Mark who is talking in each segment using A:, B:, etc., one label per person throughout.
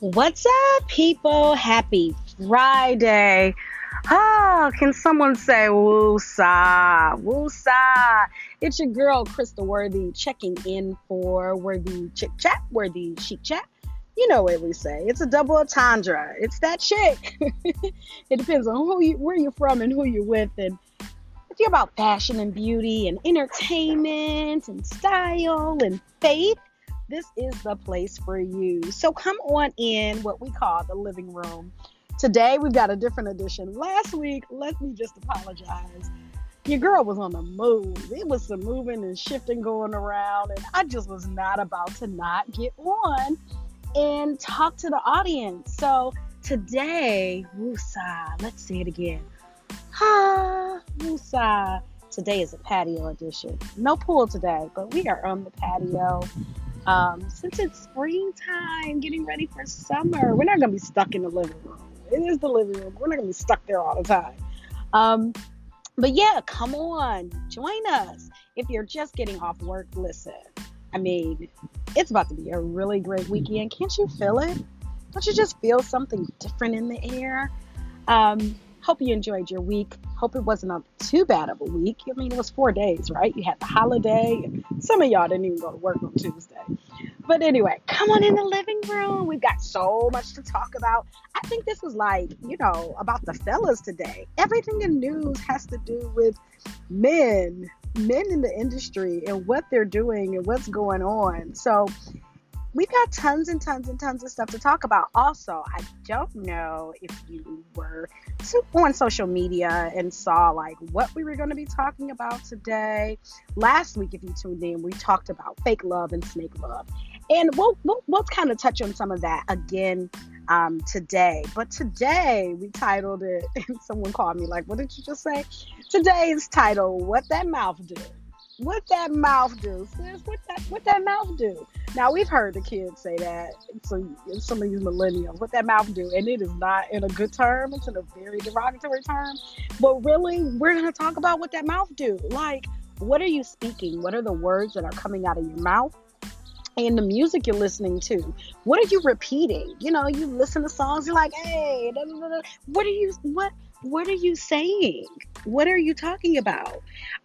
A: What's up, people? Happy Friday. Oh, can someone say woosah? Woosah. It's your girl, Crystal Worthy, checking in for Worthy Chick Chat, Worthy Chic Chat. You know what we say. It's a double entendre. It's that chick. it depends on who you, where you're from and who you're with. And if you're about fashion and beauty and entertainment and style and faith, this is the place for you. So come on in what we call the living room. Today we've got a different edition. Last week, let me just apologize. Your girl was on the move. It was some moving and shifting going around, and I just was not about to not get on and talk to the audience. So today, woosah, let's say it again. Ha, woosah. Today is a patio edition. No pool today, but we are on the patio. Um, since it's springtime, getting ready for summer, we're not going to be stuck in the living room. It is the living room. We're not going to be stuck there all the time. Um, but yeah, come on, join us. If you're just getting off work, listen. I mean, it's about to be a really great weekend. Can't you feel it? Don't you just feel something different in the air? Um, hope you enjoyed your week. Hope it wasn't a too bad of a week. I mean, it was four days, right? You had the holiday, some of y'all didn't even go to work on Tuesday. But anyway, come on in the living room. We've got so much to talk about. I think this is like, you know, about the fellas today. Everything in news has to do with men, men in the industry and what they're doing and what's going on. So we've got tons and tons and tons of stuff to talk about. Also, I don't know if you were on social media and saw like what we were going to be talking about today. Last week, if you tuned in, we talked about fake love and snake love. And we'll, we'll, we'll kind of touch on some of that again um, today. But today we titled it, and someone called me like, What did you just say? Today's title, What That Mouth Do. What that mouth do, sis? What that what that mouth do? Now we've heard the kids say that. So some of these millennials, what that mouth do, and it is not in a good term. It's in a very derogatory term. But really, we're gonna talk about what that mouth do. Like, what are you speaking? What are the words that are coming out of your mouth? and the music you're listening to. What are you repeating? You know, you listen to songs, you're like, hey, da, da, da. what are you what what are you saying? What are you talking about?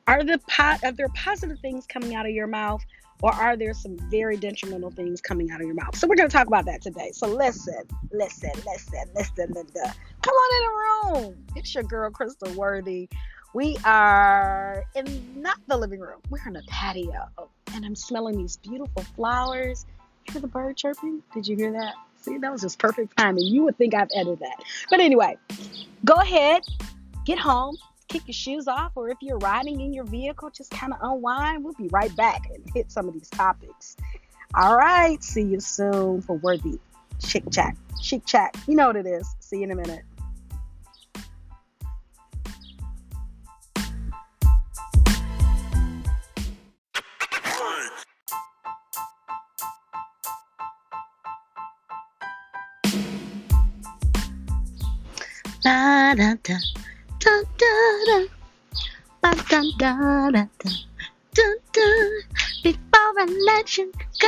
A: Are the pot are there positive things coming out of your mouth or are there some very detrimental things coming out of your mouth? So we're going to talk about that today. So listen, listen, listen, listen, listen. Come on in the room. It's your girl Crystal Worthy. We are in not the living room. We're in a patio, and I'm smelling these beautiful flowers. Hear the bird chirping? Did you hear that? See, that was just perfect timing. You would think I've edited that. But anyway, go ahead, get home, kick your shoes off, or if you're riding in your vehicle, just kind of unwind. We'll be right back and hit some of these topics. All right, see you soon for Worthy Chick Chat. Chick Chat, you know what it is. See you in a minute. Da da da da da da da da da da before I let you go.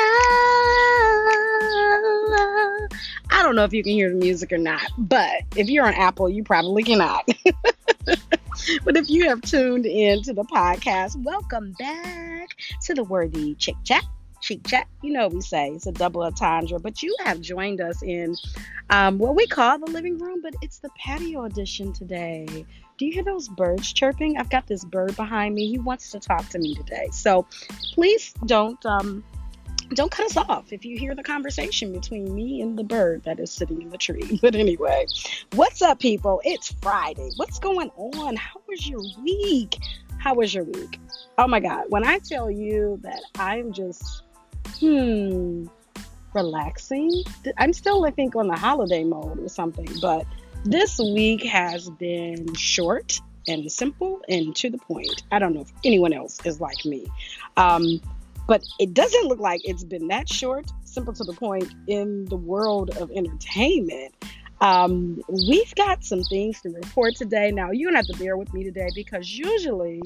A: I don't know if you can hear the music or not, but if you're on Apple, you probably cannot. but if you have tuned in to the podcast, welcome back to the Worthy Chick Chat. Chick Chat, you know we say it's a double entendre, but you have joined us in um, what we call the living room, but it's the patio edition today. Do you hear those birds chirping? I've got this bird behind me. He wants to talk to me today. So please don't um, don't cut us off if you hear the conversation between me and the bird that is sitting in the tree. But anyway, what's up, people? It's Friday. What's going on? How was your week? How was your week? Oh my God. When I tell you that I'm just, hmm, relaxing. I'm still, I think, on the holiday mode or something, but this week has been short and simple and to the point. I don't know if anyone else is like me. Um, but it doesn't look like it's been that short, simple to the point in the world of entertainment. Um, we've got some things to report today. Now, you're going to have to bear with me today because usually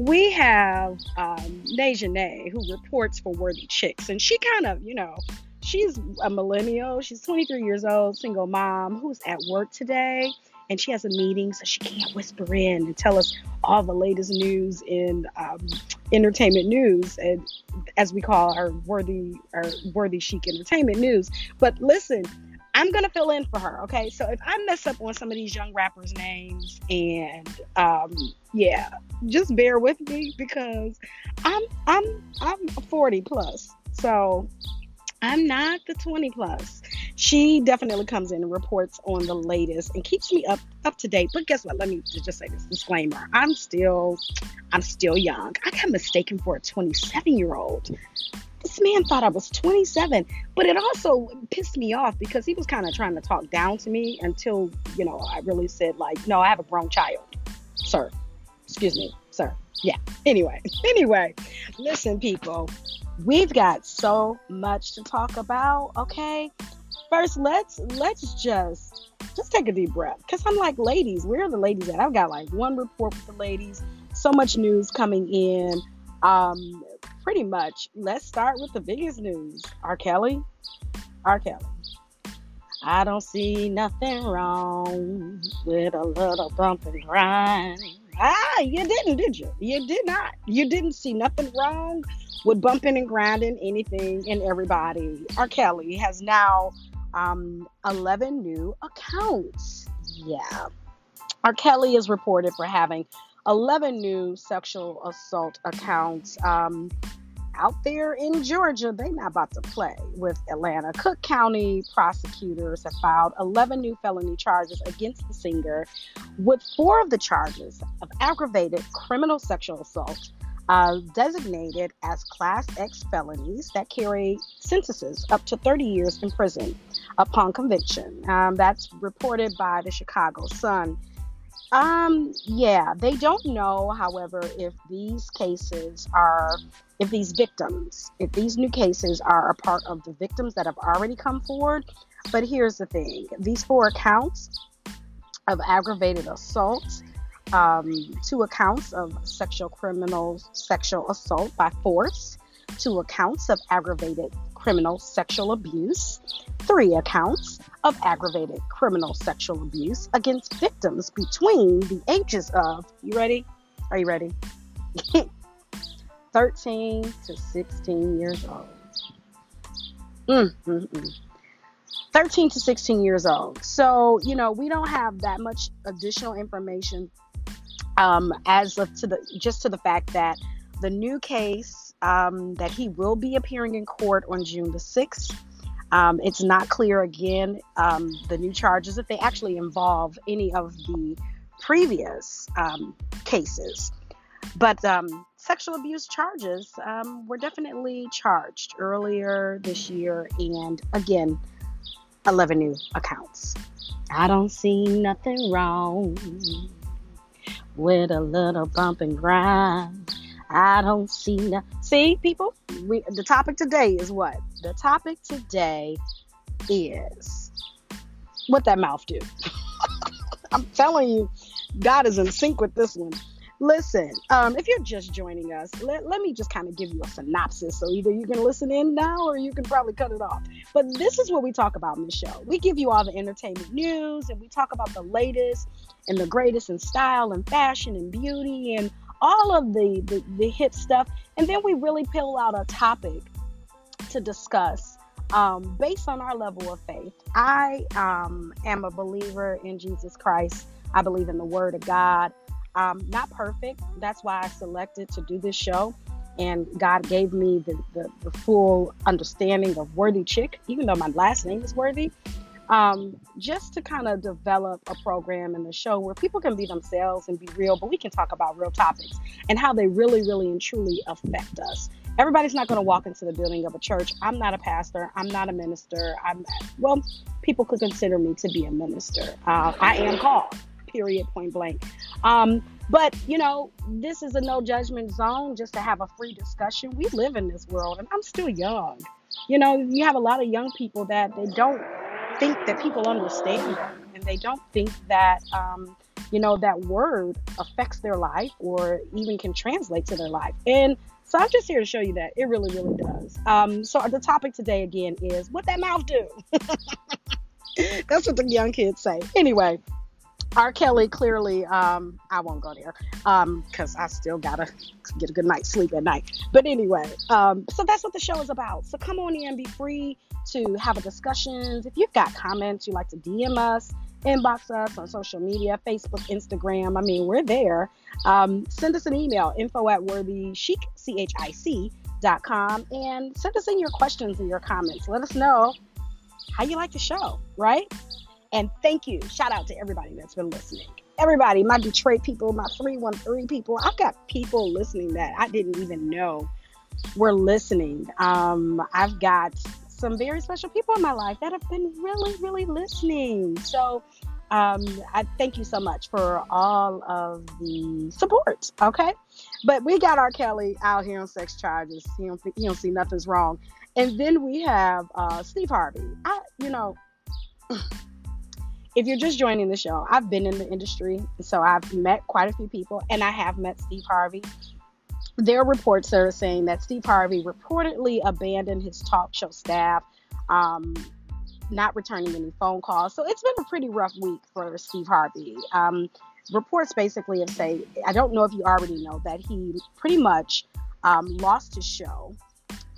A: we have um, Naja who reports for Worthy Chicks, and she kind of, you know, she's a millennial. She's 23 years old, single mom who's at work today and she has a meeting, so she can't whisper in and tell us all the latest news in um, entertainment news, and as we call our worthy our worthy chic entertainment news. But listen, I'm gonna fill in for her. Okay, so if I mess up on some of these young rappers' names, and um, yeah, just bear with me because I'm I'm I'm 40 plus, so I'm not the 20 plus. She definitely comes in and reports on the latest and keeps me up up to date. But guess what? Let me just say this disclaimer. I'm still I'm still young. I got mistaken for a 27 year old. This man thought I was 27, but it also pissed me off because he was kind of trying to talk down to me until, you know, I really said like, "No, I have a grown child." Sir. Excuse me, sir. Yeah. Anyway, anyway, listen people, we've got so much to talk about, okay? First, let's let's just just take a deep breath because I'm like, ladies, where are the ladies at? I've got like one report with the ladies, so much news coming in. Um, pretty much, let's start with the biggest news. R. Kelly, R. Kelly. I don't see nothing wrong with a little bump and grind. Ah, you didn't, did you? You did not. You didn't see nothing wrong with bumping and grinding anything and everybody. R. Kelly has now um, 11 new accounts. Yeah. R. Kelly is reported for having 11 new sexual assault accounts. Um, out there in Georgia. They're not about to play with Atlanta. Cook County prosecutors have filed 11 new felony charges against the singer, with four of the charges of aggravated criminal sexual assault uh, designated as Class X felonies that carry sentences up to 30 years in prison upon conviction. Um, that's reported by the Chicago Sun. Um, yeah, they don't know, however, if these cases are, if these victims, if these new cases are a part of the victims that have already come forward. But here's the thing these four accounts of aggravated assault um, two accounts of sexual criminal sexual assault by force, two accounts of aggravated criminal sexual abuse, three accounts of aggravated criminal sexual abuse against victims between the ages of, you ready? Are you ready? 13 to 16 years old. Mm-hmm. 13 to 16 years old. So, you know, we don't have that much additional information um, as of to the just to the fact that the new case um, that he will be appearing in court on June the 6th. Um, it's not clear again um, the new charges if they actually involve any of the previous um, cases. But um, sexual abuse charges were definitely charged earlier this year, and again, 11 new accounts. I don't see nothing wrong with a little bump and grind. I don't see no. See, people, we the topic today is what? The topic today is what that mouth do. I'm telling you, God is in sync with this one. Listen, um, if you're just joining us, let, let me just kind of give you a synopsis. So either you can listen in now or you can probably cut it off. But this is what we talk about in the show. We give you all the entertainment news and we talk about the latest and the greatest in style and fashion and beauty and all of the, the, the hit stuff. And then we really pull out a topic to discuss um, based on our level of faith. I um, am a believer in Jesus Christ. I believe in the Word of God. Um, not perfect. That's why I selected to do this show. And God gave me the, the, the full understanding of Worthy Chick, even though my last name is Worthy, um, just to kind of develop a program and a show where people can be themselves and be real, but we can talk about real topics and how they really, really and truly affect us. Everybody's not going to walk into the building of a church. I'm not a pastor. I'm not a minister. I'm, well, people could consider me to be a minister. Uh, I am called period, point blank. Um, but you know, this is a no judgment zone just to have a free discussion. We live in this world, and I'm still young. You know, you have a lot of young people that they don't think that people understand them, and they don't think that um, you know, that word affects their life or even can translate to their life. And so I'm just here to show you that it really, really does. Um, so the topic today again is what that mouth do. That's what the young kids say. Anyway, R. Kelly clearly, um, I won't go there because um, I still gotta get a good night's sleep at night. But anyway, um, so that's what the show is about. So come on in, be free to have a discussion. If you've got comments, you like to DM us, inbox us on social media, Facebook, Instagram. I mean, we're there. Um, send us an email, info at worthy chic, C-H-I-C dot com, and send us in your questions and your comments. Let us know how you like the show, right? And thank you. Shout out to everybody that's been listening. Everybody, my Detroit people, my 313 people. I've got people listening that I didn't even know were listening. Um, I've got some very special people in my life that have been really, really listening. So um, I thank you so much for all of the support. Okay. But we got R. Kelly out here on sex charges. He don't, he don't see nothing's wrong. And then we have uh, Steve Harvey. I, you know, if you're just joining the show, I've been in the industry, so I've met quite a few people, and I have met Steve Harvey. There are reports that are saying that Steve Harvey reportedly abandoned his talk show staff, um, not returning any phone calls. So it's been a pretty rough week for Steve Harvey. Um, reports basically have said, I don't know if you already know that he pretty much um, lost his show,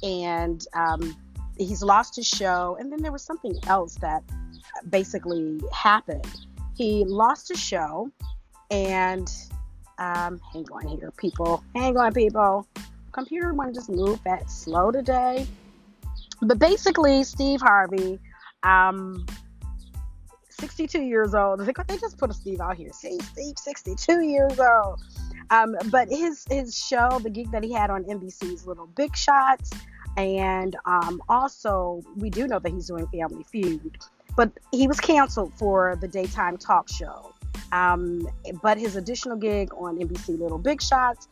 A: and um, he's lost his show, and then there was something else that basically happened. He lost a show, and um, hang on here, people. Hang on, people. Computer want to just move that slow today. But basically, Steve Harvey, um, 62 years old. They just put a Steve out here. See, Steve, 62 years old. Um, but his his show, the gig that he had on NBC's Little Big Shots, and um, also we do know that he's doing Family Feud but he was canceled for the daytime talk show. Um, but his additional gig on NBC Little Big Shots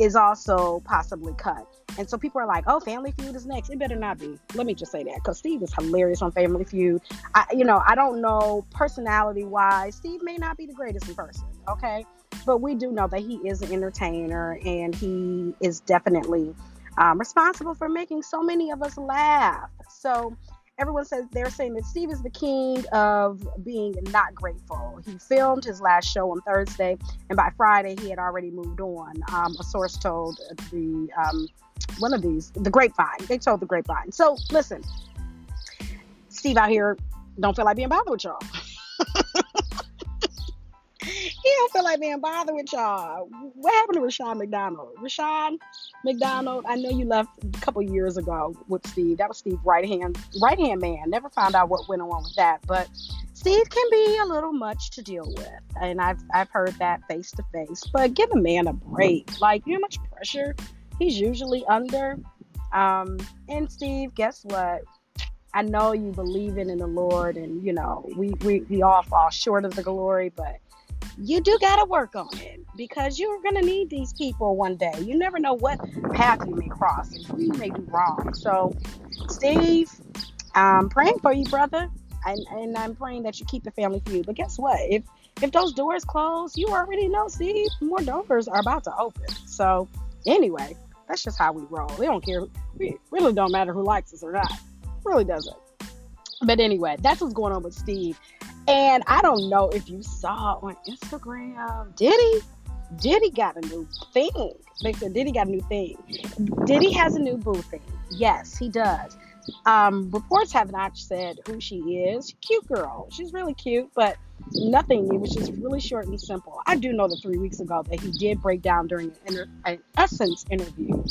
A: is also possibly cut. And so people are like, "Oh, Family Feud is next." It better not be. Let me just say that because Steve is hilarious on Family Feud. I, you know, I don't know personality wise, Steve may not be the greatest in person. Okay, but we do know that he is an entertainer and he is definitely um, responsible for making so many of us laugh. So everyone says they're saying that Steve is the king of being not grateful. He filmed his last show on Thursday, and by Friday he had already moved on. Um, a source told the um, one of these, the Grapevine. They told the Grapevine. So listen, Steve out here don't feel like being bothered with y'all. he don't feel like being bothered with y'all. What happened to Rushion McDonald? Rushion McDonald, I know you left a couple years ago with Steve. That was Steve right hand right hand man. Never found out what went on with that. But Steve can be a little much to deal with. And I've I've heard that face to face. But give a man a break. Like, you know how much pressure he's usually under. Um, and Steve, guess what? I know you believe in, in the Lord, and you know we, we we all fall short of the glory, but you do got to work on it because you're going to need these people one day. You never know what path you may cross and who you may do wrong. So, Steve, I'm praying for you, brother. And, and I'm praying that you keep the family feud. But guess what? If if those doors close, you already know, Steve, more doors are about to open. So, anyway, that's just how we roll. We don't care. We really don't matter who likes us or not. Really doesn't. But anyway, that's what's going on with Steve. And I don't know if you saw on Instagram, Diddy, Diddy got a new thing. They said Diddy got a new thing. Diddy has a new boo thing. Yes, he does. Um, reports have not said who she is. Cute girl. She's really cute, but nothing. It was just really short and simple. I do know that three weeks ago that he did break down during an, inter- an Essence interview,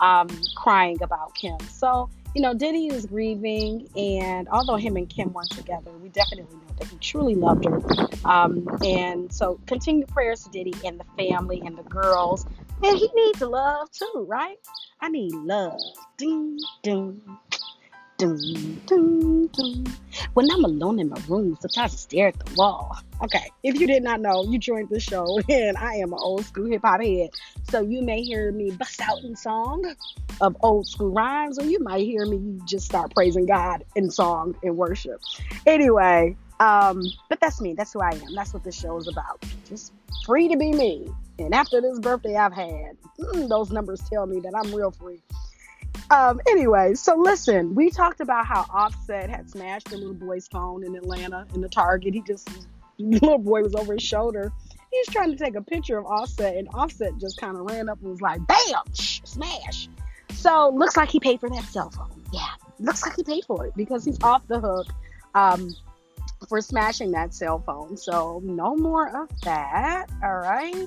A: um, crying about Kim. So you know, Diddy is grieving, and although him and Kim weren't together, we definitely know that he truly loved her. Um, and so, continue prayers to Diddy and the family and the girls. And he needs love too, right? I need love. Ding, ding. Dun, dun, dun. When I'm alone in my room, sometimes I stare at the wall. Okay, if you did not know, you joined the show, and I am an old school hip hop head. So you may hear me bust out in song of old school rhymes, or you might hear me just start praising God in song and worship. Anyway, Um, but that's me. That's who I am. That's what this show is about. Just free to be me. And after this birthday I've had, mm, those numbers tell me that I'm real free. Um, anyway, so listen, we talked about how Offset had smashed the little boy's phone in Atlanta in the Target. He just, little boy was over his shoulder. He was trying to take a picture of Offset, and Offset just kind of ran up and was like, bam, smash. So looks like he paid for that cell phone. Yeah, looks like he paid for it because he's off the hook um, for smashing that cell phone. So no more of that. All right.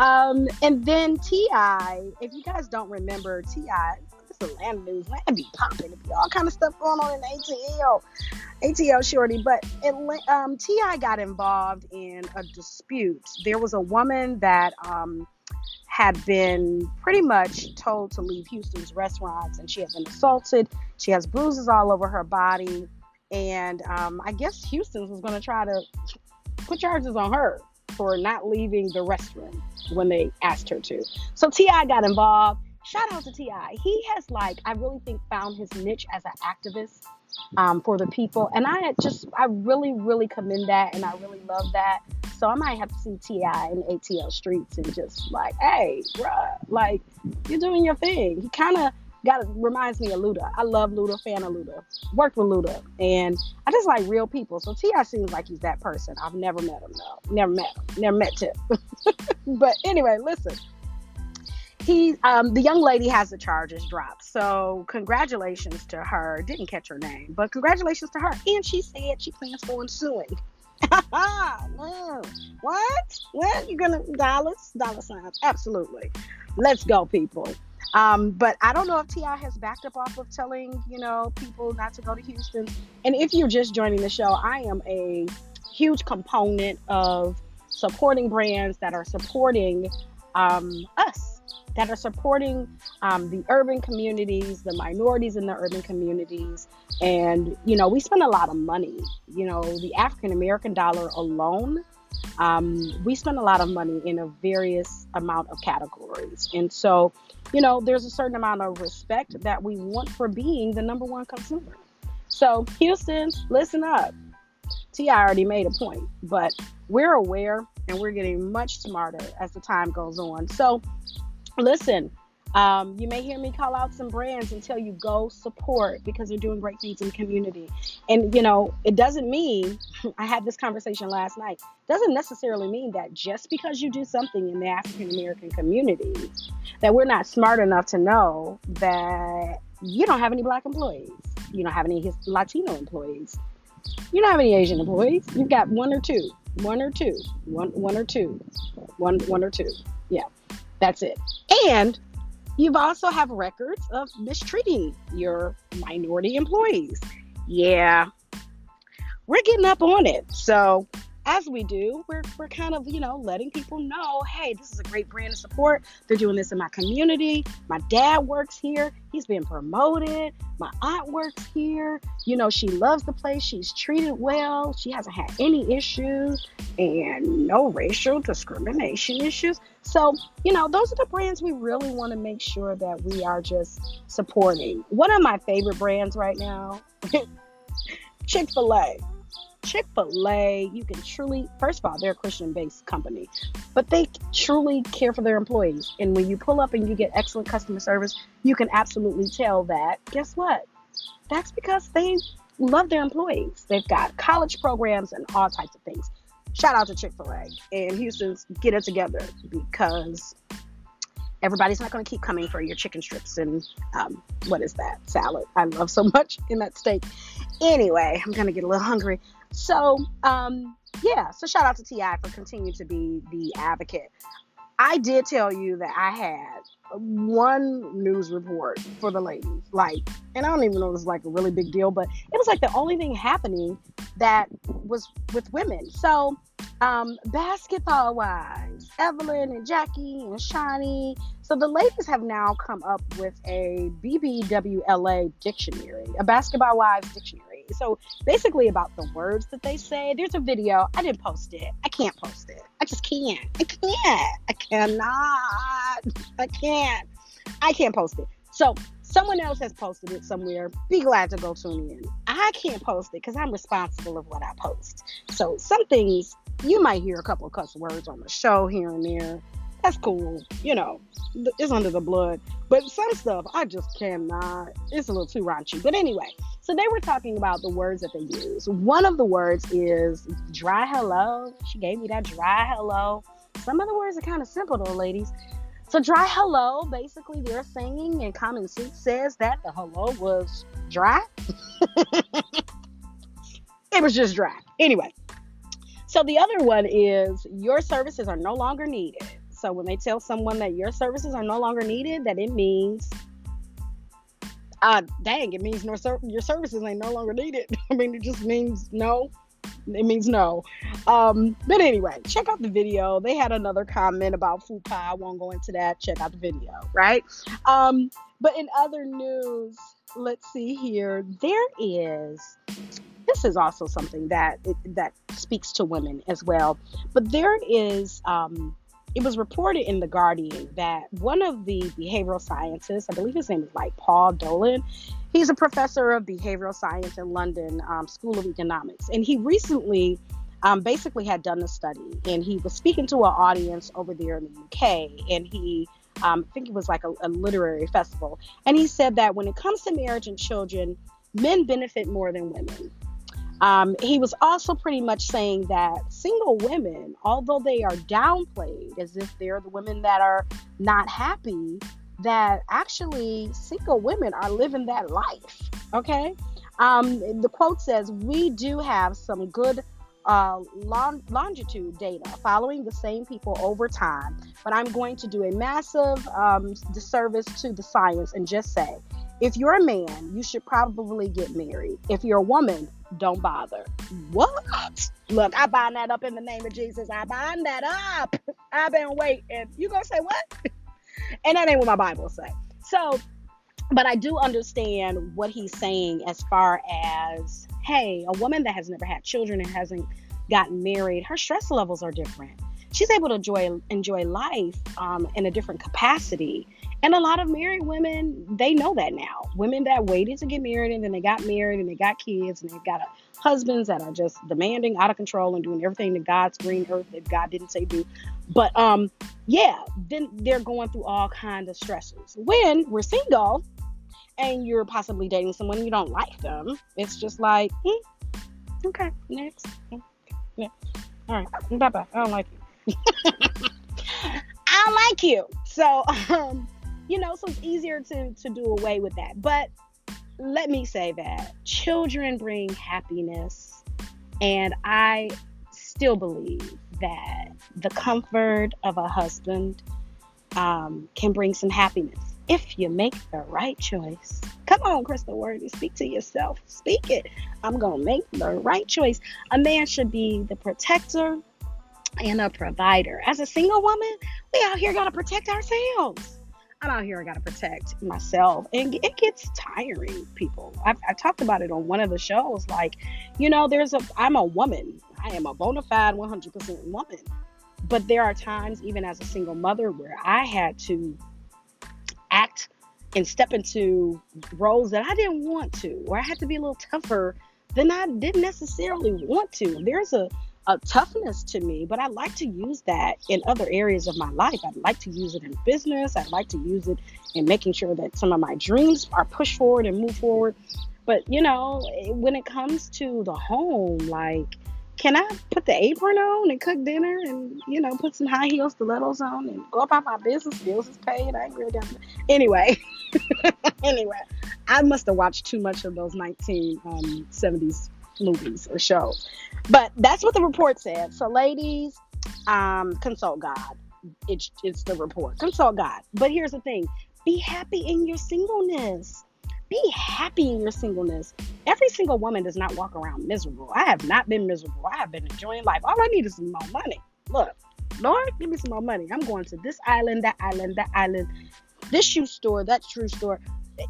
A: Um, and then T.I., if you guys don't remember, T.I., this Atlanta news, land be popping. Be all kind of stuff going on in ATL, ATL shorty. But it, um, T.I. got involved in a dispute. There was a woman that um, had been pretty much told to leave Houston's restaurants, and she had been assaulted. She has bruises all over her body, and um, I guess Houston's was going to try to put charges on her for not leaving the restroom when they asked her to. So T.I. got involved. Shout out to T.I. He has like I really think found his niche as an activist um, for the people, and I just I really really commend that, and I really love that. So I might have to see T.I. in ATL streets and just like, hey, bruh, like you're doing your thing. He kind of got reminds me of Luda. I love Luda, fan of Luda. Worked with Luda, and I just like real people. So T.I. seems like he's that person. I've never met him though. Never met him. Never met Tip. but anyway, listen. He, um, the young lady has the charges dropped. So congratulations to her. Didn't catch her name, but congratulations to her. And she said she plans on suing. what? What? You're gonna dollars, dollar signs? Absolutely. Let's go, people. Um, but I don't know if T.I. has backed up off of telling, you know, people not to go to Houston. And if you're just joining the show, I am a huge component of supporting brands that are supporting um, us, that are supporting um, the urban communities, the minorities in the urban communities. And, you know, we spend a lot of money. You know, the African American dollar alone um, we spend a lot of money in a various amount of categories and so you know there's a certain amount of respect that we want for being the number one consumer so houston listen up ti already made a point but we're aware and we're getting much smarter as the time goes on so listen um, you may hear me call out some brands and tell you go support because they're doing great things in the community. And you know, it doesn't mean I had this conversation last night. Doesn't necessarily mean that just because you do something in the African American community that we're not smart enough to know that you don't have any black employees. You don't have any Latino employees. You don't have any Asian employees. You've got one or two. One or two. One one or two. One one or two. Yeah. That's it. And You've also have records of mistreating your minority employees. Yeah, we're getting up on it. So as we do, we're, we're kind of, you know, letting people know, hey, this is a great brand of support. They're doing this in my community. My dad works here. He's been promoted. My aunt works here. You know, she loves the place. She's treated well. She hasn't had any issues and no racial discrimination issues. So, you know, those are the brands we really want to make sure that we are just supporting. One of my favorite brands right now, Chick fil A. Chick fil A, you can truly, first of all, they're a Christian based company, but they truly care for their employees. And when you pull up and you get excellent customer service, you can absolutely tell that. Guess what? That's because they love their employees. They've got college programs and all types of things. Shout out to Chick fil A and Houston's Get It Together because everybody's not going to keep coming for your chicken strips and um, what is that salad i love so much in that steak anyway i'm going to get a little hungry so, um, yeah, so shout out to T.I. for continuing to be the advocate. I did tell you that I had one news report for the ladies. Like, and I don't even know it was like a really big deal, but it was like the only thing happening that was with women. So, um, basketball wise, Evelyn and Jackie and Shaunie. So the ladies have now come up with a BBWLA dictionary, a basketball wives dictionary so basically about the words that they say. There's a video. I didn't post it. I can't post it. I just can't. I can't. I cannot. I can't. I can't post it. So Someone else has posted it somewhere. Be glad to go tune in. I can't post it because I'm responsible of what I post. So some things you might hear a couple of cuss words on the show here and there. That's cool. You know, it's under the blood. But some stuff I just cannot. It's a little too raunchy. But anyway, so they were talking about the words that they use. One of the words is dry hello. She gave me that dry hello. Some of the words are kind of simple though, ladies. So dry hello, basically they're saying and common sense says that the hello was dry. it was just dry. Anyway. So the other one is your services are no longer needed. So when they tell someone that your services are no longer needed, that it means uh dang, it means no your services ain't no longer needed. I mean it just means no it means no. Um, but anyway, check out the video. They had another comment about fupa. I won't go into that. Check out the video, right? Um, but in other news, let's see here. There is. This is also something that that speaks to women as well. But there is. Um, it was reported in the Guardian that one of the behavioral scientists, I believe his name is like Paul Dolan, He's a professor of behavioral science in London um, School of Economics, and he recently um, basically had done a study, and he was speaking to an audience over there in the UK, and he um, I think it was like a, a literary festival, and he said that when it comes to marriage and children, men benefit more than women. Um, he was also pretty much saying that single women, although they are downplayed as if they're the women that are not happy, that actually single women are living that life. Okay. Um, the quote says, We do have some good uh, long, longitude data following the same people over time, but I'm going to do a massive um, disservice to the science and just say, if you're a man, you should probably get married. If you're a woman, don't bother. What? Look, I bind that up in the name of Jesus. I bind that up. I've been waiting. You gonna say what? and that ain't what my Bible say. So, but I do understand what he's saying as far as, hey, a woman that has never had children and hasn't gotten married, her stress levels are different. She's able to enjoy enjoy life um, in a different capacity. And a lot of married women, they know that now. Women that waited to get married and then they got married and they got kids and they've got husbands that are just demanding, out of control, and doing everything that God's green earth that God didn't say do. But um, yeah, then they're going through all kinds of stressors. When we're single and you're possibly dating someone you don't like them, it's just like, hmm, okay, next. Yeah. All right, bye bye. I don't like you. I like you. So, um, you know, so it's easier to to do away with that. But let me say that children bring happiness, and I still believe that the comfort of a husband um, can bring some happiness if you make the right choice. Come on, Crystal Worthy, speak to yourself. Speak it. I'm going to make the right choice. A man should be the protector and a provider. As a single woman, we out here got to protect ourselves. I'm out here, I got to protect myself. And it gets tiring, people. I've, I talked about it on one of the shows. Like, you know, there's a, I'm a woman. I am a bona fide 100% woman. But there are times, even as a single mother, where I had to act and step into roles that I didn't want to, or I had to be a little tougher than I didn't necessarily want to. There's a a toughness to me, but I like to use that in other areas of my life. I'd like to use it in business. I'd like to use it in making sure that some of my dreams are pushed forward and move forward. But you know, when it comes to the home, like, can I put the apron on and cook dinner and you know put some high heels stilettos on and go about my business? Bills is paid. I ain't really got. Anyway, anyway, I must have watched too much of those 1970s um, movies or shows. But that's what the report said. So, ladies, um, consult God. It's, it's the report. Consult God. But here's the thing be happy in your singleness. Be happy in your singleness. Every single woman does not walk around miserable. I have not been miserable. I have been enjoying life. All I need is some more money. Look, Lord, give me some more money. I'm going to this island, that island, that island, this shoe store, that shoe store.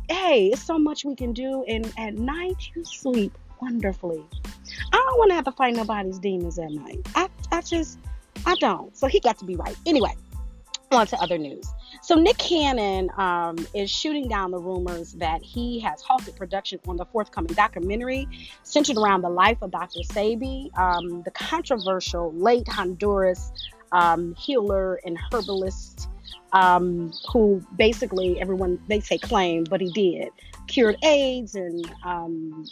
A: Hey, it's so much we can do. And at night, you sleep wonderfully. I don't want to have to fight nobody's demons at night. I, I just, I don't. So he got to be right. Anyway, on to other news. So Nick Cannon um, is shooting down the rumors that he has halted production on the forthcoming documentary centered around the life of Dr. Sebi, um, the controversial late Honduras um, healer and herbalist um, who basically everyone they say claimed, but he did cured AIDS and um,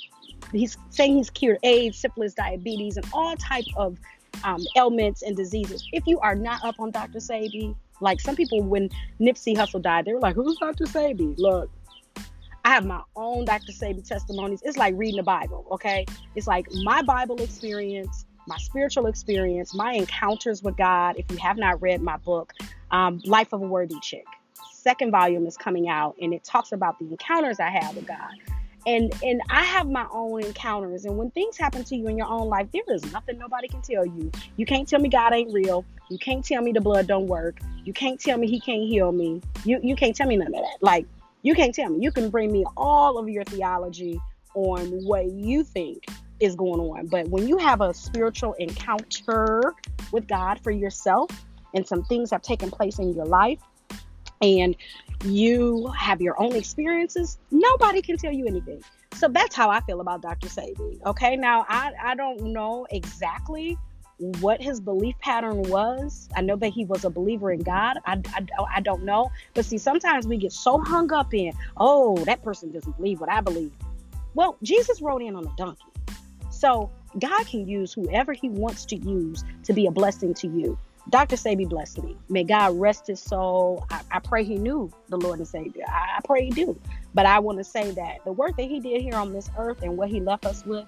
A: he's saying he's cured AIDS, syphilis, diabetes, and all type of um, ailments and diseases. If you are not up on Dr. Sebi, like some people, when Nipsey Hussle died, they were like, "Who's Dr. Sebi?" Look, I have my own Dr. Sebi testimonies. It's like reading the Bible. Okay, it's like my Bible experience, my spiritual experience, my encounters with God. If you have not read my book, um, Life of a Worthy Chick, second volume is coming out, and it talks about the encounters I have with God and and I have my own encounters. And when things happen to you in your own life, there is nothing nobody can tell you. You can't tell me God ain't real. You can't tell me the blood don't work. You can't tell me He can't heal me. You you can't tell me none of that. Like you can't tell me. You can bring me all of your theology on what you think is going on. But when you have a spiritual encounter with God for yourself, and some things have taken place in your life, and you have your own experiences, nobody can tell you anything. So that's how I feel about Dr. Sebi. Okay, now I, I don't know exactly what his belief pattern was. I know that he was a believer in God. I, I, I don't know. But see, sometimes we get so hung up in, oh, that person doesn't believe what I believe. Well, Jesus rode in on a donkey. So God can use whoever he wants to use to be a blessing to you. Dr. Sebi blessed me. May God rest his soul. I, I pray he knew the Lord and Savior. I, I pray he do. But I want to say that the work that he did here on this earth and what he left us with,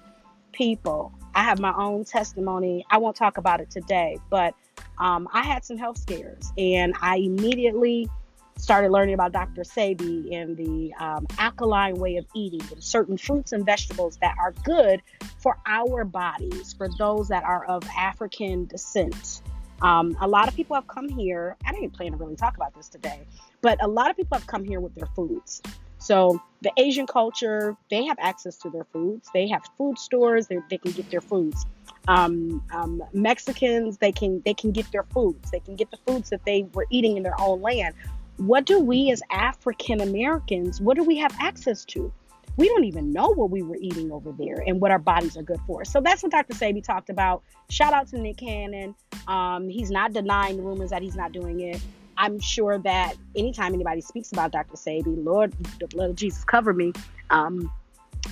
A: people, I have my own testimony. I won't talk about it today, but um, I had some health scares and I immediately started learning about Dr. Sebi and the um, alkaline way of eating and certain fruits and vegetables that are good for our bodies, for those that are of African descent. Um, a lot of people have come here. I didn't plan to really talk about this today, but a lot of people have come here with their foods. So the Asian culture, they have access to their foods. They have food stores. They can get their foods. Um, um, Mexicans, they can they can get their foods. They can get the foods that they were eating in their own land. What do we as African Americans? What do we have access to? we don't even know what we were eating over there and what our bodies are good for. So that's what Dr. Sebi talked about. Shout out to Nick Cannon. Um, he's not denying the rumors that he's not doing it. I'm sure that anytime anybody speaks about Dr. Sebi, Lord, the blood of Jesus cover me. Um,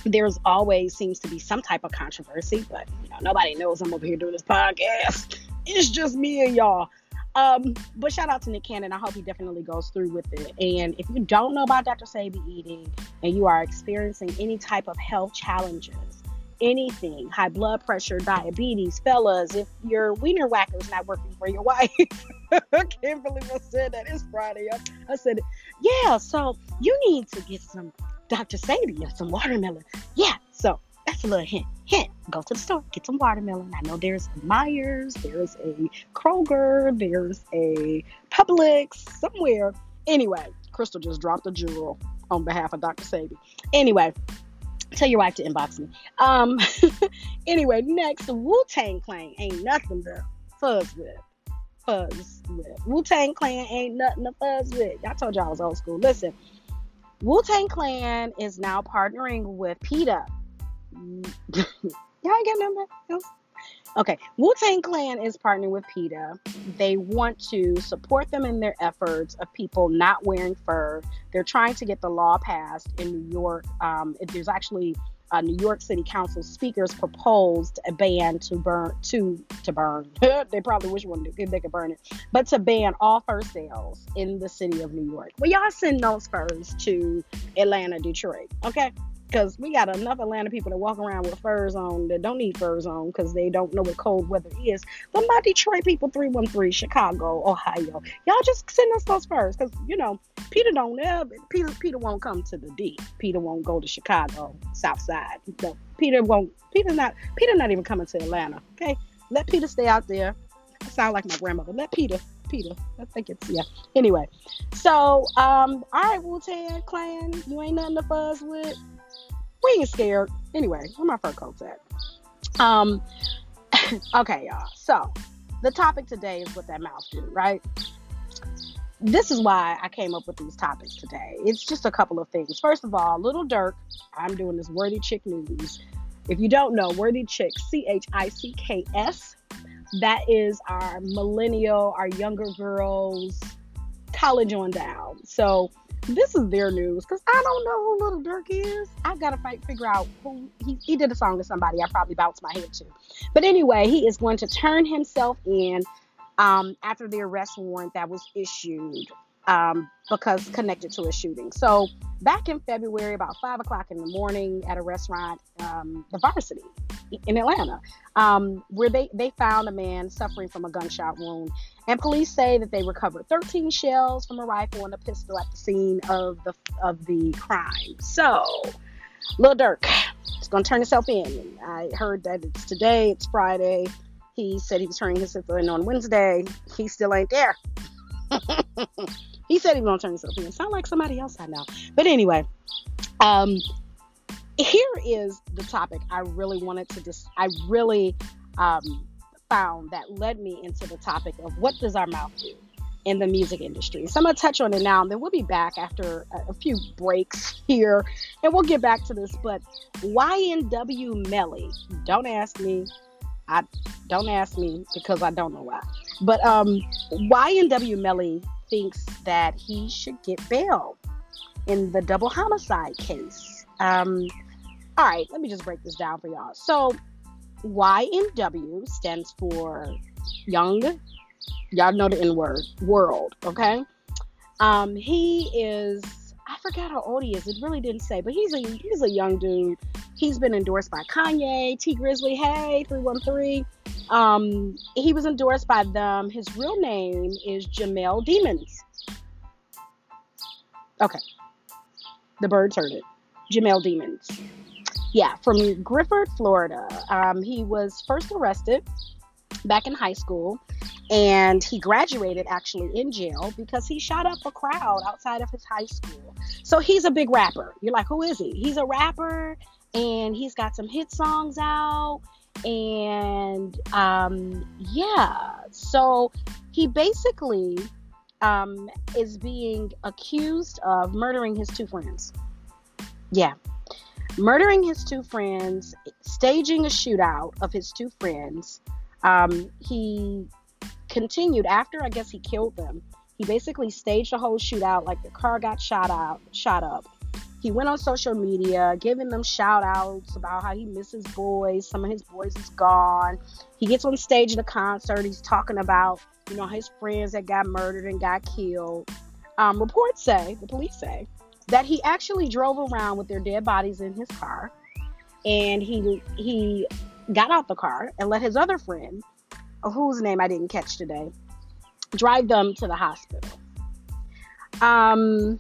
A: there's always seems to be some type of controversy, but you know nobody knows I'm over here doing this podcast. It's just me and y'all. Um, but shout out to Nick Cannon. I hope he definitely goes through with it. And if you don't know about Dr. Sebi eating and you are experiencing any type of health challenges, anything, high blood pressure, diabetes, fellas, if your wiener is not working for your wife, I can't believe I said that. It's Friday. I said, yeah, so you need to get some Dr. Sebi or some watermelon. Yeah, so that's a little hint. Hint. Go to the store, get some watermelon. I know there's a Meijers, there's a Kroger, there's a Publix somewhere. Anyway, Crystal just dropped a jewel on behalf of Dr. Sebi. Anyway, tell your wife to inbox me. Um, anyway, next, Wu Tang Clan ain't nothing to fuzz with. Fuzz with. Wu Tang Clan ain't nothing to fuzz with. I told y'all I was old school. Listen, Wu Tang Clan is now partnering with PETA Y'all get number else? Okay, Wu Tang Clan is partnering with PETA. They want to support them in their efforts of people not wearing fur. They're trying to get the law passed in New York. Um, there's actually a New York City Council speakers proposed a ban to burn to to burn. they probably wish one they could burn it, but to ban all fur sales in the city of New York. Well, y'all send those furs to Atlanta, Detroit. Okay, because we got enough Atlanta people that walk around with furs on that don't need furs on because they don't know what cold weather is. But my Detroit people, 313, Chicago, Ohio, y'all just send us those furs because, you know, Peter don't ever, Peter, PETA won't come to the D. Peter won't go to Chicago, South Side. No, PETA won't, PETA not, PETA not even coming to Atlanta, okay? Let Peter stay out there. I sound like my grandmother. Let Peter Peter. I think it's yeah. Anyway, so um, all right, Wu Tang Clan, you ain't nothing to fuzz with we ain't scared. Anyway, where my fur coats at? Um, okay, y'all. So the topic today is what that mouth do, right? this is why I came up with these topics today. It's just a couple of things. First of all, Lil Durk, I'm doing this Worthy Chick News. If you don't know, Worthy Chick, C H I C K S, that is our millennial, our younger girls, college on down. So this is their news because I don't know who Little Durk is. I gotta fight, figure out who he, he did a song to somebody. I probably bounced my head to. But anyway, he is going to turn himself in um, after the arrest warrant that was issued um, because connected to a shooting. So back in February, about five o'clock in the morning, at a restaurant, um, the Varsity in Atlanta, um, where they they found a man suffering from a gunshot wound, and police say that they recovered 13 shells from a rifle and a pistol at the scene of the of the crime. So, Lil Durk is going to turn himself in. I heard that it's today. It's Friday. He said he was turning himself in on Wednesday. He still ain't there. He said he was gonna turn himself in. Sound like somebody else I know. But anyway, um, here is the topic I really wanted to just. I really um, found that led me into the topic of what does our mouth do in the music industry. So I'm gonna touch on it now, and then we'll be back after a, a few breaks here, and we'll get back to this. But YNW Melly, don't ask me. I don't ask me because I don't know why. But um, YNW Melly thinks that he should get bail in the double homicide case. Um, all right, let me just break this down for y'all. So, YNW stands for Young, y'all know the N word, world, okay? Um, he is, I forgot how old he is. It really didn't say, but he's a he's a young dude. He's been endorsed by Kanye, Tee Grizzley, hey, 313. Um, he was endorsed by them. His real name is Jamell Demons. Okay. The birds heard it. Jamell Demons. Yeah, from Gifford, Florida. Um, he was first arrested back in high school and he graduated actually in jail because he shot up a crowd outside of his high school. So he's a big rapper. You're like, who is he? He's a rapper and he's got some hit songs out and um, yeah, so he basically um, is being accused of murdering his two friends. Yeah, murdering his two friends, staging a shootout of his two friends. Um, he continued after I guess he killed them. He basically staged a whole shootout, like the car got shot out, shot up he went on social media giving them shout outs about how he misses boys some of his boys is gone. He gets on stage at a concert he's talking about you know his friends that got murdered and got killed. Um, reports say the police say that he actually drove around with their dead bodies in his car and he he got out the car and let his other friend whose name i didn't catch today drive them to the hospital. Um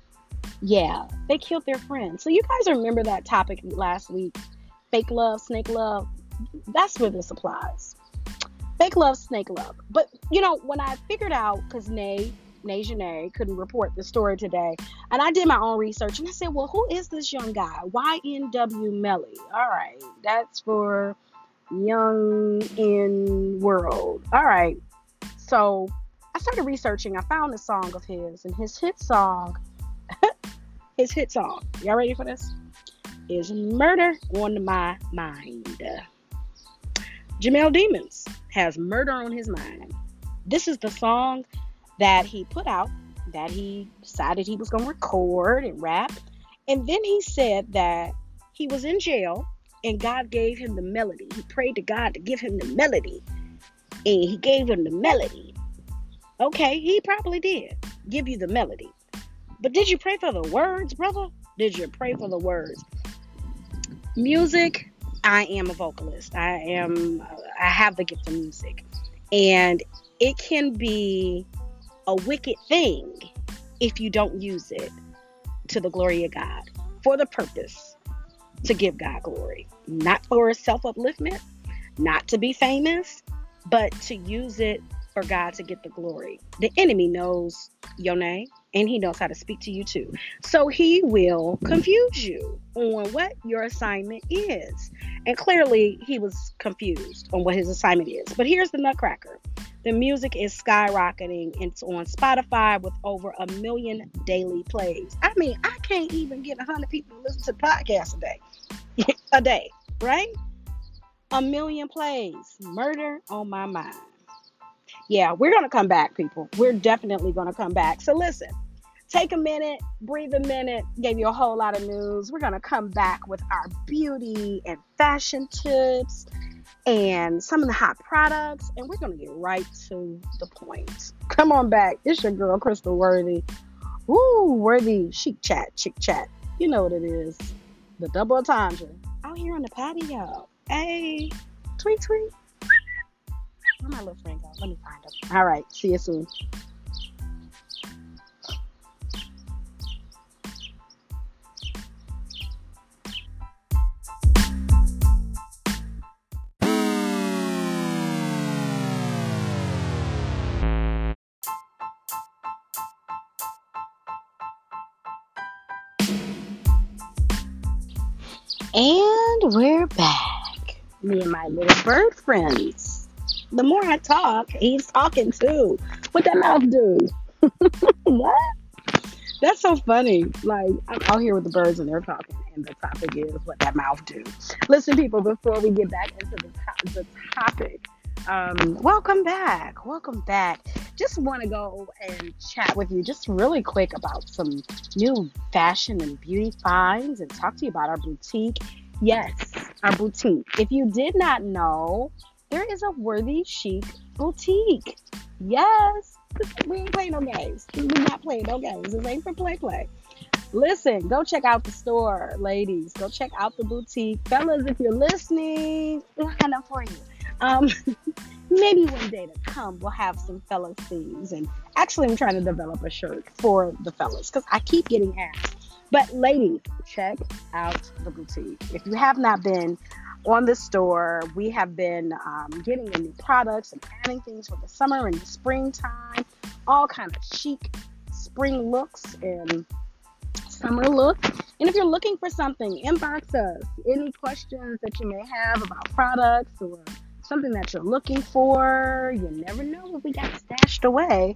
A: yeah, they killed their friend. So you guys remember that topic last week? Fake love, snake love. That's where this applies. Fake love, snake love. But you know, when I figured out, because Nay, Nay Janae couldn't report the story today, and I did my own research, and I said, well, who is this young guy? YNW Melly. All right, that's for young in world. All right. So I started researching. I found a song of his, and his hit song his hit song. Y'all ready for this? Is Murder on My Mind. Jamell Demons has murder on his mind. This is the song that he put out that he decided he was going to record and rap. And then he said that he was in jail and God gave him the melody. He prayed to God to give him the melody. And he gave him the melody. Okay, he probably did give you the melody. But did you pray for the words, brother? Did you pray for the words? Music, I am a vocalist. I am I have the gift of music. And it can be a wicked thing if you don't use it to the glory of God for the purpose to give God glory, not for self upliftment, not to be famous, but to use it for God to get the glory. The enemy knows your name, and he knows how to speak to you too. So he will confuse you on what your assignment is. And clearly, he was confused on what his assignment is. But here's the nutcracker the music is skyrocketing. It's on Spotify with over a million daily plays. I mean, I can't even get 100 people to listen to the podcast a day. a day, right? A million plays. Murder on my mind yeah, we're going to come back, people. We're definitely going to come back. So listen, take a minute, breathe a minute, gave you a whole lot of news. We're going to come back with our beauty and fashion tips and some of the hot products, and we're going to get right to the point. Come on back. It's your girl, Crystal Worthy. Ooh, Worthy Chic Chat, Chic Chat. You know what it is. The double entendre out here on the patio. Hey, tweet, tweet. Where my little friend go? Let me find him. All right. See you soon. And we're back. Me and my little bird friends the more I talk, he's talking too. What that mouth do? what? That's so funny. Like I'm out here with the birds and they're talking, and the topic is what that mouth do. Listen, people, before we get back into the, to- the topic, um, welcome back. Welcome back. Just want to go and chat with you just really quick about some new fashion and beauty finds and talk to you about our boutique. Yes, our boutique. If you did not know, there is a Worthy Chic boutique. Yes, we ain't playing no games. We not playing no games. This ain't for play play. Listen, go check out the store, ladies. Go check out the boutique, fellas. If you're listening, line up for you. Um, maybe one day to come, we'll have some fellas things. And actually, I'm trying to develop a shirt for the fellas because I keep getting asked. But ladies, check out the boutique. If you have not been, on the store. We have been um, getting the new products and adding things for the summer and the springtime, all kind of chic spring looks and summer look. And if you're looking for something, inbox us. Any questions that you may have about products or something that you're looking for, you never know what we got stashed away.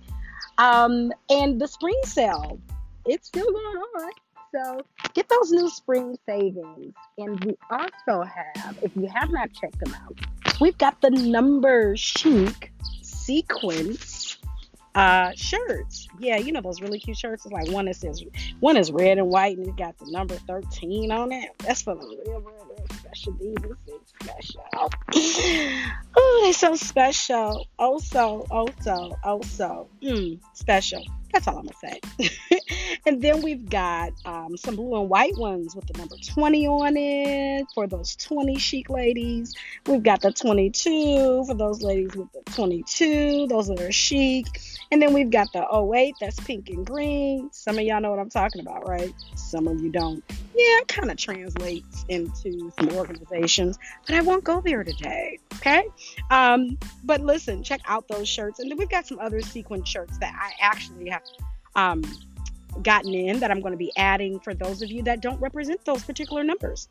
A: Um, and the spring sale, it's still going on. So get those new spring savings. And we also have, if you have not checked them out, we've got the number chic sequence uh shirts. Yeah you know those really cute shirts. It's like one that says one is red and white and it got the number 13 on it. That's for the real real, real special divas it's special. Oh they're so special. Oh so oh so oh so. Mm, special that's all I'm gonna say. and then we've got um, some blue and white ones with the number 20 on it for those 20 chic ladies. We've got the 22 for those ladies with the 22. Those are chic. And then we've got the 08 that's pink and green. Some of y'all know what I'm talking about, right? Some of you don't. Yeah, it kind of translates into some organizations, but I won't go there today. Okay. Um, but listen, check out those shirts. And then we've got some other sequin shirts that I actually have um, gotten in that I'm going to be adding for those of you that don't represent those particular numbers.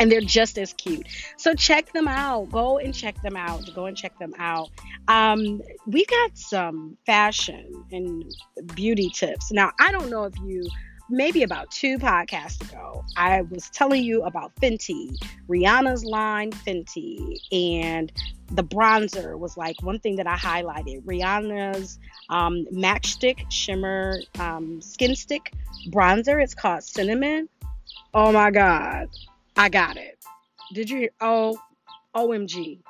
A: And they're just as cute. So check them out. Go and check them out. Go and check them out. Um, we got some fashion and beauty tips. Now, I don't know if you maybe about two podcasts ago, I was telling you about Fenty, Rihanna's line Fenty, and the bronzer was like one thing that I highlighted. Rihanna's um, Match Stix Shimmer um, Skin Stick bronzer. It's called Cinnamon. Oh my God, I got it. Did you? Oh, OMG.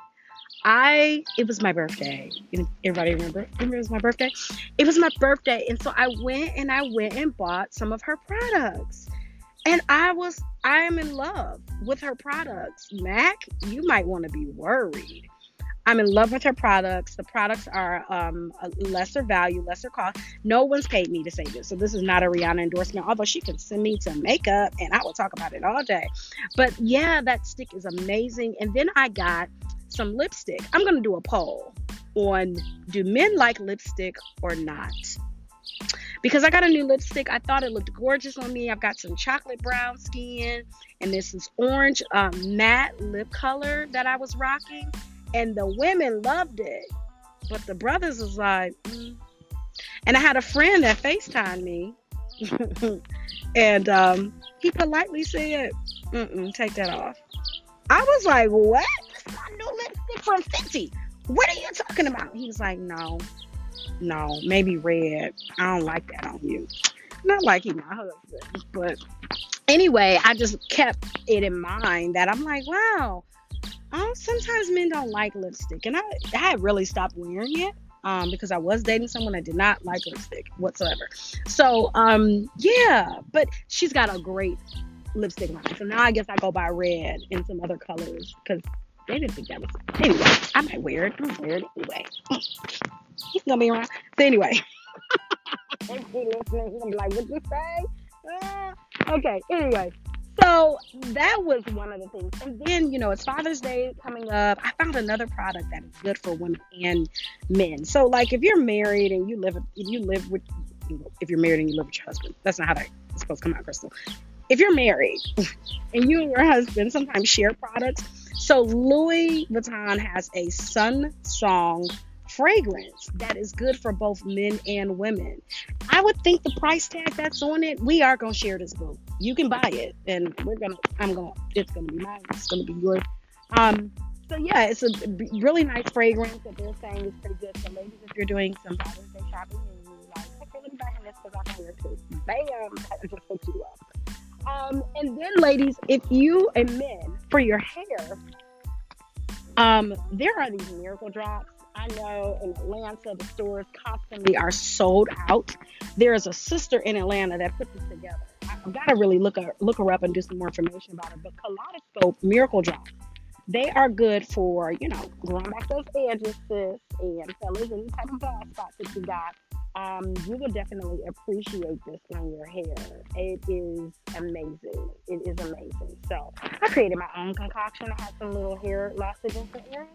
A: I it was my birthday. Everybody remember? Remember it was my birthday? It was my birthday, and so I went and I went and bought some of her products. And I was I am in love with her products. MAC, you might want to be worried. I'm in love with her products. The products are um, lesser value, lesser cost. No one's paid me to say this, so this is not a Rihanna endorsement. Although she can send me some makeup, and I will talk about it all day. But yeah, that stick is amazing. And then I got some lipstick. I'm going to do a poll on do men like lipstick or not? because I got a new lipstick. I thought it looked gorgeous on me. I've got some chocolate brown skin and this is orange um, matte lip color that I was rocking. And the women loved it. But the brothers was like, mm. and I had a friend that FaceTimed me. and um, he politely said, take that off. I was like, what? My new lipstick from Fenty. What are you talking about? He was like, no, no, maybe red. I don't like that on you. Not like he my husband, but anyway, I just kept it in mind that I'm like, wow, um, sometimes men don't like lipstick, and I, I had really stopped wearing it um, because I was dating someone that did not like lipstick whatsoever. So um, yeah, but she's got a great lipstick line. So now I guess I go by red and some other colors because they didn't think that was. Anyway, I might wear it. I'm wear it anyway. He's gonna be around. So anyway, he's gonna be like, "What you say?" Uh, okay. Anyway, so that was one of the things. And then, you know, it's Father's Day coming up. I found another product that is good for women and men. So, like, if you're married and you live, if you live with, if you're married and you live with your husband, that's not how that is supposed to come out, Crystal. If you're married and you and your husband sometimes share products, so Louis Vuitton has a Sun Song fragrance that is good for both men and women. I would think the price tag that's on it, we are gonna share this book. You can buy it, and we're gonna, I'm gonna, it's gonna be mine. It's gonna be yours. Um, so yeah, it's a really nice fragrance that they're saying is pretty good. So ladies, if you're doing some Father's Day shopping and you're like, okay, let me buy him this because I can it too. Bam, that just hooks you up. Um, and then, ladies, if you and men for your hair, um, there are these miracle drops. I know in Atlanta, the stores constantly are sold out. There is a sister in Atlanta that put this together. I've got to really look her, look her up and do some more information about it. But Kaleidoscope Miracle Drops, they are good for, you know, growing back those edges, sis, and fellas, any type of bald spots that you got um, you will definitely appreciate this on your hair. It is amazing. It is amazing. So I created my own concoction. I had some little hair loss in areas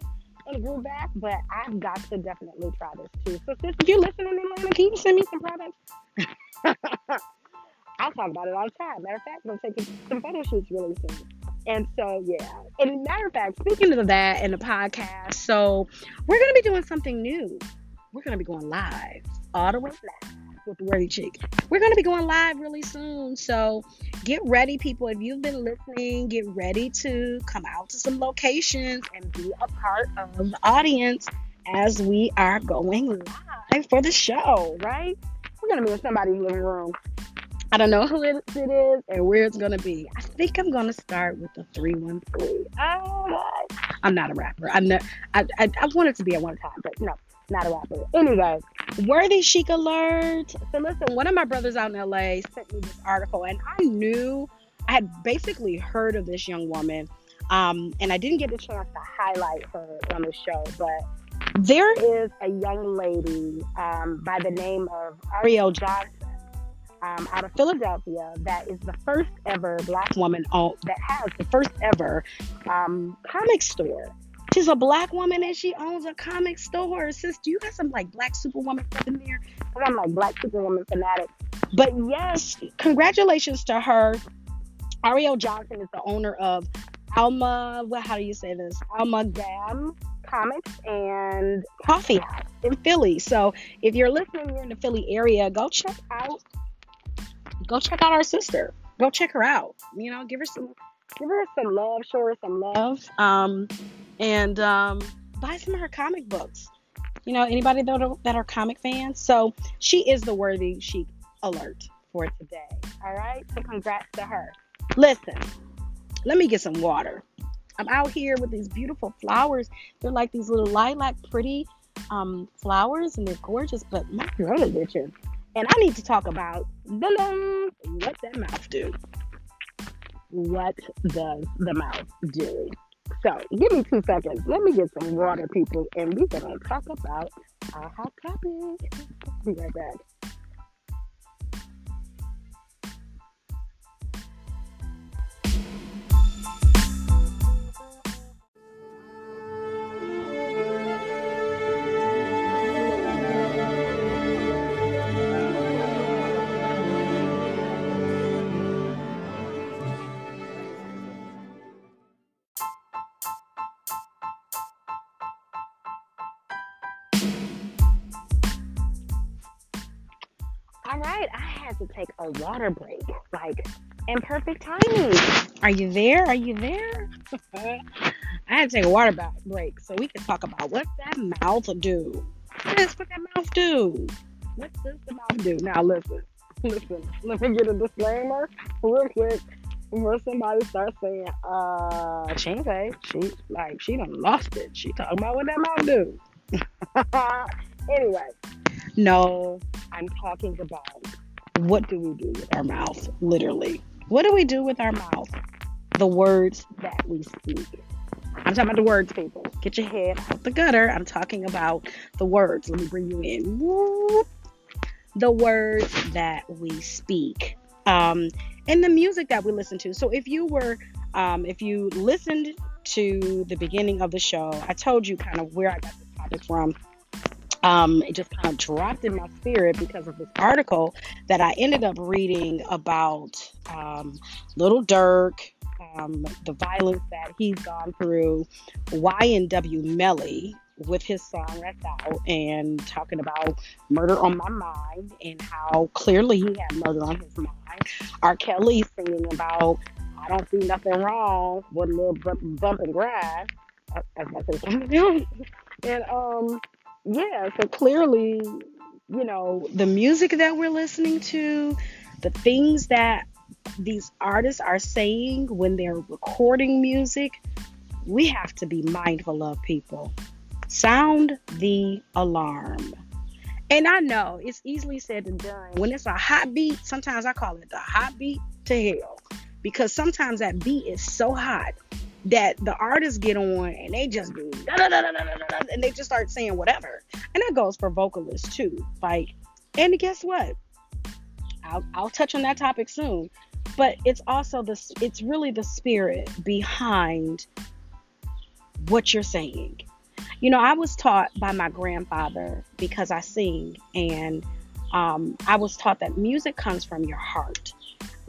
A: and grew back, but I've got to definitely try this too. So sis, if you're listening in Atlanta, can you send me some products? I'll talk about it all the time. Matter of fact, I'm taking some photo shoots really soon. And so, yeah. And matter of fact, speaking of that in the podcast, so we're going to be doing something new. We're going to be going live all the way live with the Worthy Chic. We're going to be going live really soon. So get ready, people. If you've been listening, get ready to come out to some locations and be a part of the audience as we are going live for the show, right? We're going to be in somebody's living room. I don't know who it is and where it's going to be. I think I'm going to start with the 313. Oh, I'm not a rapper. I, know, I, I, I wanted to be at one time, but no not a rapper. Anyway, worthy chic alert. So listen, one of my brothers out in LA sent me this article, and I knew I had basically heard of this young woman, um, and I didn't get the chance to highlight her on the show, but there is a young lady um, by the name of Ariell Johnson. Um, out of Philadelphia, that is the first ever black woman owned, that has the first ever um, comic store She's a black woman and she owns a comic store. Sis, do you got some like black superwoman in there? Because I'm like black superwoman fanatic. But yes, congratulations to her. Ariell Johnson is the owner of Alma, well, how do you say this? Alma Gam Comics and Coffee House in Philly. So if you're listening, you're in the Philly area, go check out go check out our sister. Go check her out. You know, give her some give her some love, show her some love. Um and um, buy some of her comic books. You know, anybody that are, that are comic fans. So she is the worthy chic alert for today. All right. So congrats to her. Listen, let me get some water. I'm out here with these beautiful flowers. They're like these little lilac, pretty um, flowers, and they're gorgeous. But my throat is itching, and I need to talk about what that mouth do. What does the mouth do? So give me two seconds. Let me get some water, people, and we're gonna talk about our hot topic. Be right back. Right, I had to take a water break, like in perfect timing. Are you there? Are you there? I had to take a water break so we can talk about what that mouth do. What does what that mouth do? What does the mouth do? Now listen, listen. Let me get a disclaimer real quick before somebody starts saying, "Uh, she ain't she like she done lost it." She talking about what that mouth do. anyway, no, I'm talking about what do we do with our mouth, literally. What do we do with our mouth? The words that we speak. I'm talking about the words, people. Get your head out the gutter. I'm talking about the words. Let me bring you in. The words that we speak. Um, and the music that we listen to. So if you were, um, if you listened to the beginning of the show, I told you kind of where I got this topic from um, it just kind of dropped in my spirit because of this article that I ended up reading about um, Little Durk, um, the violence that he's gone through, YNW Melly with his song that's out and talking about murder on my mind and how clearly he had murder on his mind. R. Kelly singing about I don't see nothing wrong with a little bump and grind. As I say, and um, yeah, so clearly, you know, the music that we're listening to, the things that these artists are saying when they're recording music, we have to be mindful of people. Sound the alarm. And I know it's easily said and done. When it's a hot beat, sometimes I call it the hot beat to hell because sometimes that beat is so hot that the artists get on and they just do and they just start saying whatever. And that goes for vocalists too. Like, and guess what? I'll, I'll touch on that topic soon. But it's also the it's really the spirit behind what you're saying. You know, I was taught by my grandfather because I sing, and um, I was taught that music comes from your heart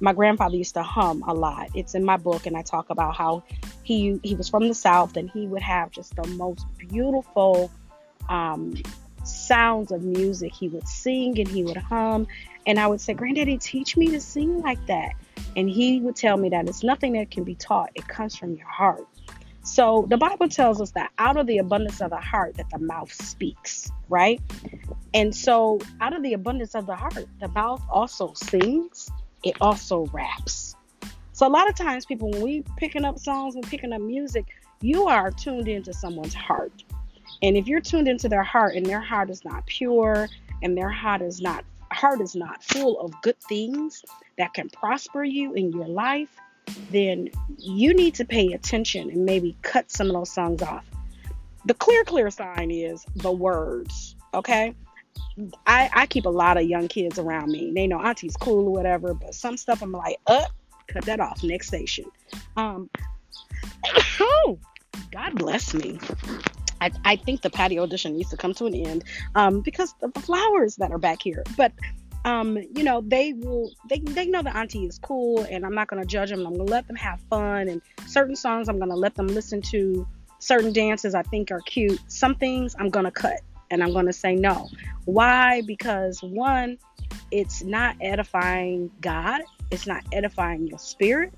A: my grandfather used to hum a lot. It's in my book, and I talk about how he he was from the south, and he would have just the most beautiful um, sounds of music. He would sing and he would hum, and I would say, "Granddaddy, teach me to sing like that." And he would tell me that it's nothing that can be taught; it comes from your heart. So the Bible tells us that out of the abundance of the heart that the mouth speaks, right? And so out of the abundance of the heart, the mouth also sings it also raps. So a lot of times people when we picking up songs and picking up music, you are tuned into someone's heart. And if you're tuned into their heart and their heart is not pure and their heart is not heart is not full of good things that can prosper you in your life, then you need to pay attention and maybe cut some of those songs off. The clear, clear sign is the words. Okay. I, I keep a lot of young kids around me. They know auntie's cool or whatever, but some stuff I'm like, up, cut that off. Next station. Um, oh, God bless me. I, I think the patio audition needs to come to an end um, because of the flowers that are back here. But um, you know, they will they they know the auntie is cool and I'm not gonna judge them. I'm gonna let them have fun and certain songs I'm gonna let them listen to. Certain dances I think are cute. Some things I'm gonna cut and I'm gonna say no. Why? Because one, it's not edifying God, it's not edifying your spirit.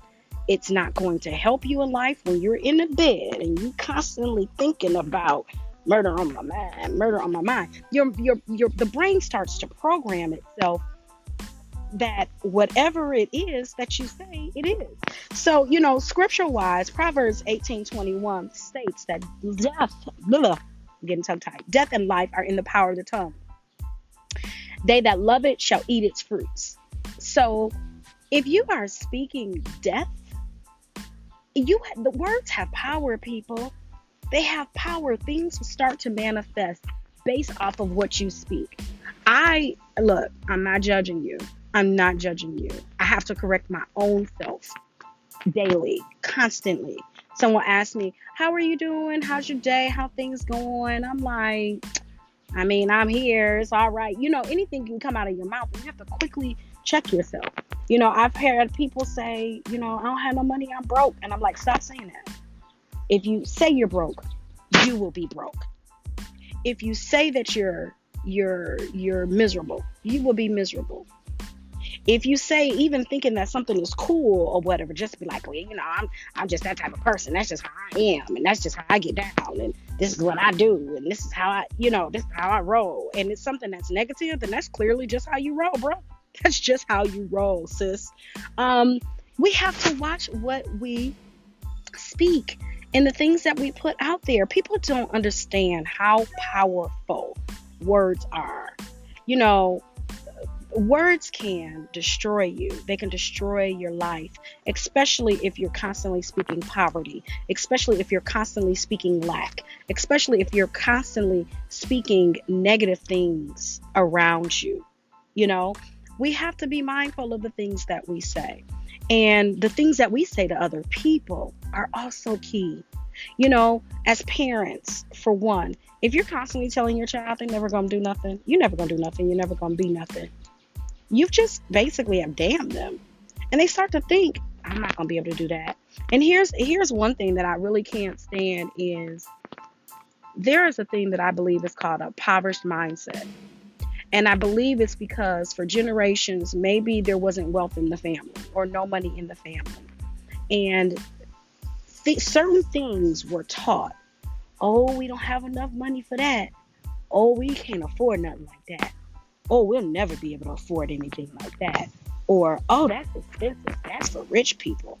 A: It's not going to help you in life when you're in the bed and you constantly thinking about murder on my mind, murder on my mind. Your your your the brain starts to program itself that whatever it is that you say, it is. So, you know, scripture wise, Proverbs 18 21 states that death, blah, getting tongue tied, death and life are in the power of the tongue. They that love it shall eat its fruits. So if you are speaking death, you the words have power, people. They have power. Things start to manifest based off of what you speak. I look, I'm not judging you. I'm not judging you. I have to correct my own self daily, constantly. Someone asks me, How are you doing? How's your day? How things going? I'm like, I mean, I'm here. It's all right. You know, anything can come out of your mouth. You have to quickly check yourself. You know, I've heard people say, you know, I don't have no money. I'm broke. And I'm like, stop saying that. If you say you're broke, you will be broke. If you say that you're you're you're miserable, you will be miserable. If you say even thinking that something is cool or whatever, just be like, well, you know, I'm I'm just that type of person. That's just how I am, and that's just how I get down, and this is what I do, and this is how I, you know, this is how I roll. And it's something that's negative, then that's clearly just how you roll, bro. That's just how you roll, sis. Um, we have to watch what we speak and the things that we put out there. People don't understand how powerful words are. You know, words can destroy you. They can destroy your life, especially if you're constantly speaking poverty, especially if you're constantly speaking lack, especially if you're constantly speaking negative things around you. You know, we have to be mindful of the things that we say. And the things that we say to other people are also key. You know, as parents, for one, if you're constantly telling your child they're never going to do nothing, you're never going to do nothing, you're never going to be nothing you've just basically have damned them. And they start to think, I'm not gonna be able to do that. And here's here's one thing that I really can't stand is there is a thing that I believe is called a impoverished mindset. And I believe it's because for generations, maybe there wasn't wealth in the family or no money in the family. And th- certain things were taught. Oh, we don't have enough money for that. Oh, we can't afford nothing like that oh, we'll never be able to afford anything like that. Or, oh, that's expensive. That's for rich people.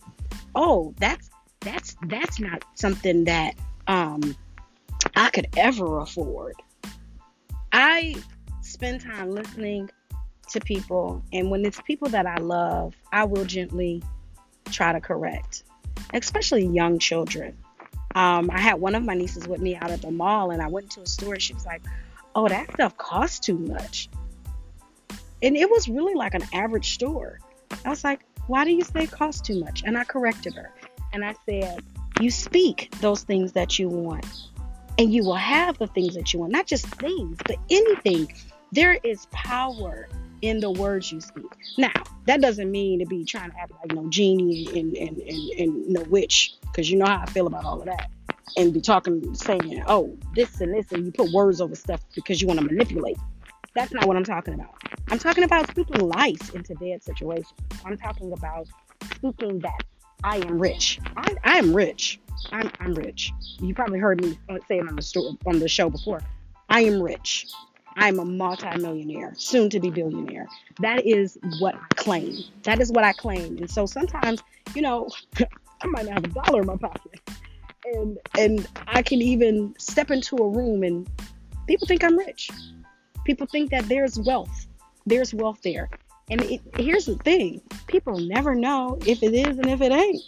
A: Oh, that's that's that's not something that um I could ever afford. I spend time listening to people, and when it's people that I love, I will gently try to correct, especially young children. Um, I had one of my nieces with me out at the mall, and I went to a store, and she was like, "Oh, that stuff costs too much." And it was really like an average store. I was like, why do you say it costs too much? And I corrected her. And I said, you speak those things that you want, and you will have the things that you want. Not just things, but anything. There is power in the words you speak. Now, that doesn't mean to be trying to act like no genie and and, and, and no witch, because you know how I feel about all of that. And be talking, saying, oh, this and this, and you put words over stuff because you want to manipulate. That's not what I'm talking about. I'm talking about speaking life into dead situations. I'm talking about speaking that I am rich. I, I am rich. I'm, I'm rich. You probably heard me say it on the store on the show before. I am rich. I'm a multimillionaire, soon to be billionaire. That is what I claim. That is what I claim. And so sometimes, you know, I might not have a dollar in my pocket. And and I can even step into a room and people think I'm rich. People think that there's wealth. There's wealth there. And it, here's the thing people never know if it is and if it ain't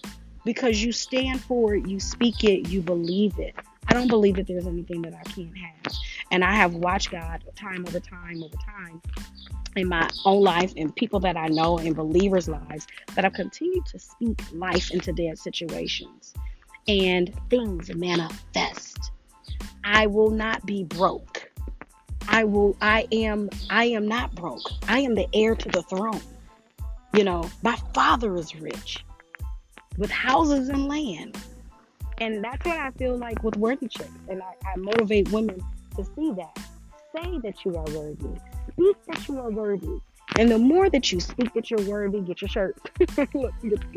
A: because you stand for it, you speak it, you believe it. I don't believe that there's anything that I can't have. And I have watched God time over time over time in my own life and people that I know in believers' lives that have continued to speak life into their situations and things manifest. I will not be broke. I will I am I am not broke. I am the heir to the throne. You know, my father is rich with houses and land. And that's what I feel like with worthy chicks. And I, I motivate women to see that. Say that you are worthy. Speak that you are worthy. And the more that you speak that you're worthy, get your shirt. get, your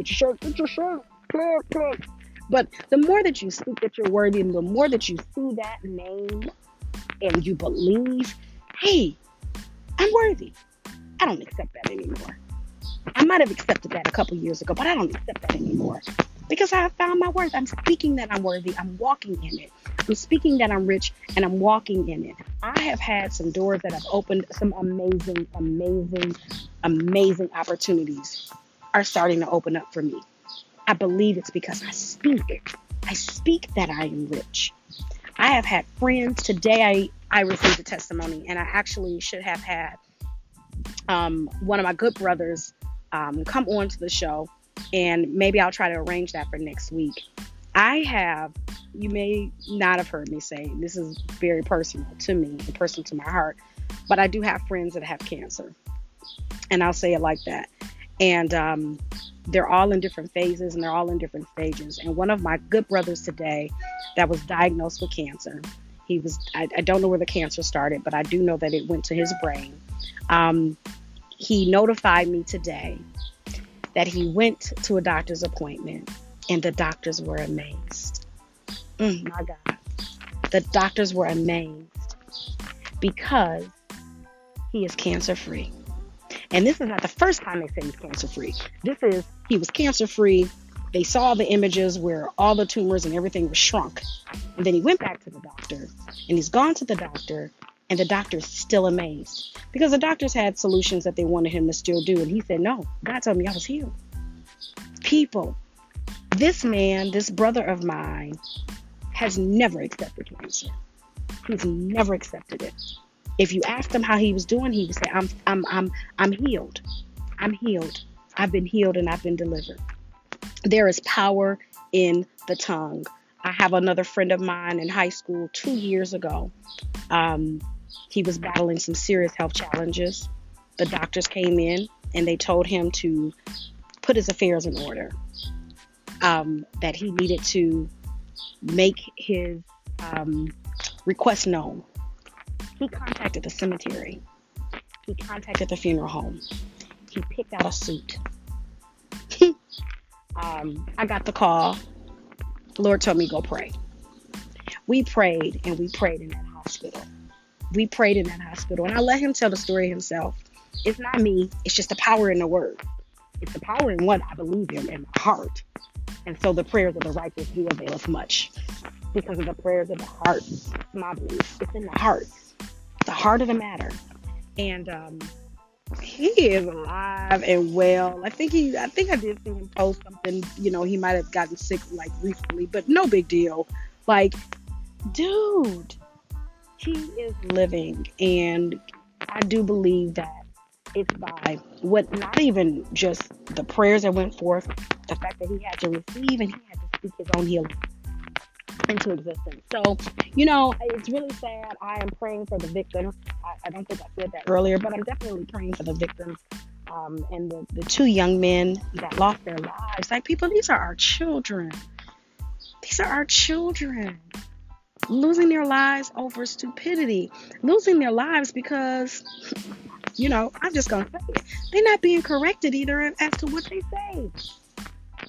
A: shirt, get your shirt. Click, click. But the more that you speak that you're worthy, and the more that you see that name and you believe, hey, I'm worthy. I don't accept that anymore. I might have accepted that a couple years ago, but I don't accept that anymore because I have found my worth. I'm speaking that I'm worthy. I'm walking in it. I'm speaking that I'm rich and I'm walking in it. I have had some doors that have opened, some amazing, amazing, amazing opportunities are starting to open up for me. I believe it's because I speak. I speak that I am rich. I have had friends today. I I received a testimony, and I actually should have had um, one of my good brothers um, come on to the show, and maybe I'll try to arrange that for next week. I have, you may not have heard me say, this is very personal to me and personal to my heart, but I do have friends that have cancer. And I'll say it like that. And um, they're all in different phases and they're all in different stages. And one of my good brothers today that was diagnosed with cancer, he was, I, I don't know where the cancer started, but I do know that it went to his brain. Um, he notified me today that he went to a doctor's appointment and the doctors were amazed. Mm, my God. The doctors were amazed because he is cancer free. And this is not the first time they say he's cancer free. This is, he was cancer free. They saw the images where all the tumors and everything was shrunk. And then he went back to the doctor and he's gone to the doctor and the doctor's still amazed because the doctors had solutions that they wanted him to still do. And he said, No, God told me I was healed. People, this man, this brother of mine, has never accepted cancer. He's never accepted it. If you asked him how he was doing, he would say, I'm I'm I'm I'm healed. I'm healed. I've been healed and I've been delivered. There is power in the tongue. I have another friend of mine in high school two years ago. Um, he was battling some serious health challenges. The doctors came in and they told him to put his affairs in order, um, that he needed to make his um, request known. He contacted the cemetery, he contacted the funeral home, he picked out a suit. um, I got the call. The Lord told me go pray. We prayed and we prayed in that hospital we prayed in that hospital. And I let him tell the story himself. It's not me, it's just the power in the word. It's the power in what I believe in in my heart. And so the prayers of the righteous do avail us much because of the prayers of the heart. My belief. It's in the heart, the heart of the matter. And um, he is alive and well. I think he, I think I did see him post something. You know, he might have gotten sick like recently, but no big deal. Like, dude, he is living. And I do believe that it's by what not even just the prayers that went forth, the fact that he had to receive and he had to speak his own healing into existence. So, you know, it's really sad. I am praying for the victims. I, I don't think I said that earlier, but I'm definitely praying for the victims um, and the, the two young men that lost their lives. Like, people, these are our children. These are our children losing their lives over stupidity, losing their lives because, you know, I'm just going to say it. They're not being corrected either as to what they say.